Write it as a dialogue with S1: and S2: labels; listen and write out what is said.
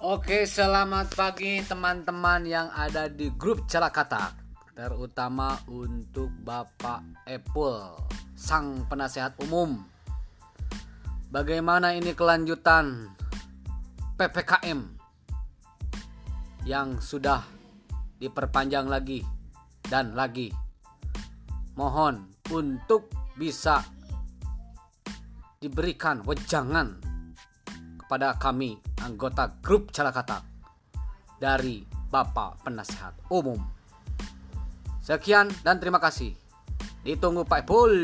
S1: Oke, selamat pagi teman-teman yang ada di grup Celakatak. Terutama untuk Bapak Apple, sang penasehat umum. Bagaimana ini kelanjutan PPKM yang sudah diperpanjang lagi dan lagi. Mohon untuk bisa diberikan wejangan kepada kami anggota grup Calakata dari Bapak Penasehat Umum. Sekian dan terima kasih. Ditunggu Pak Ipul.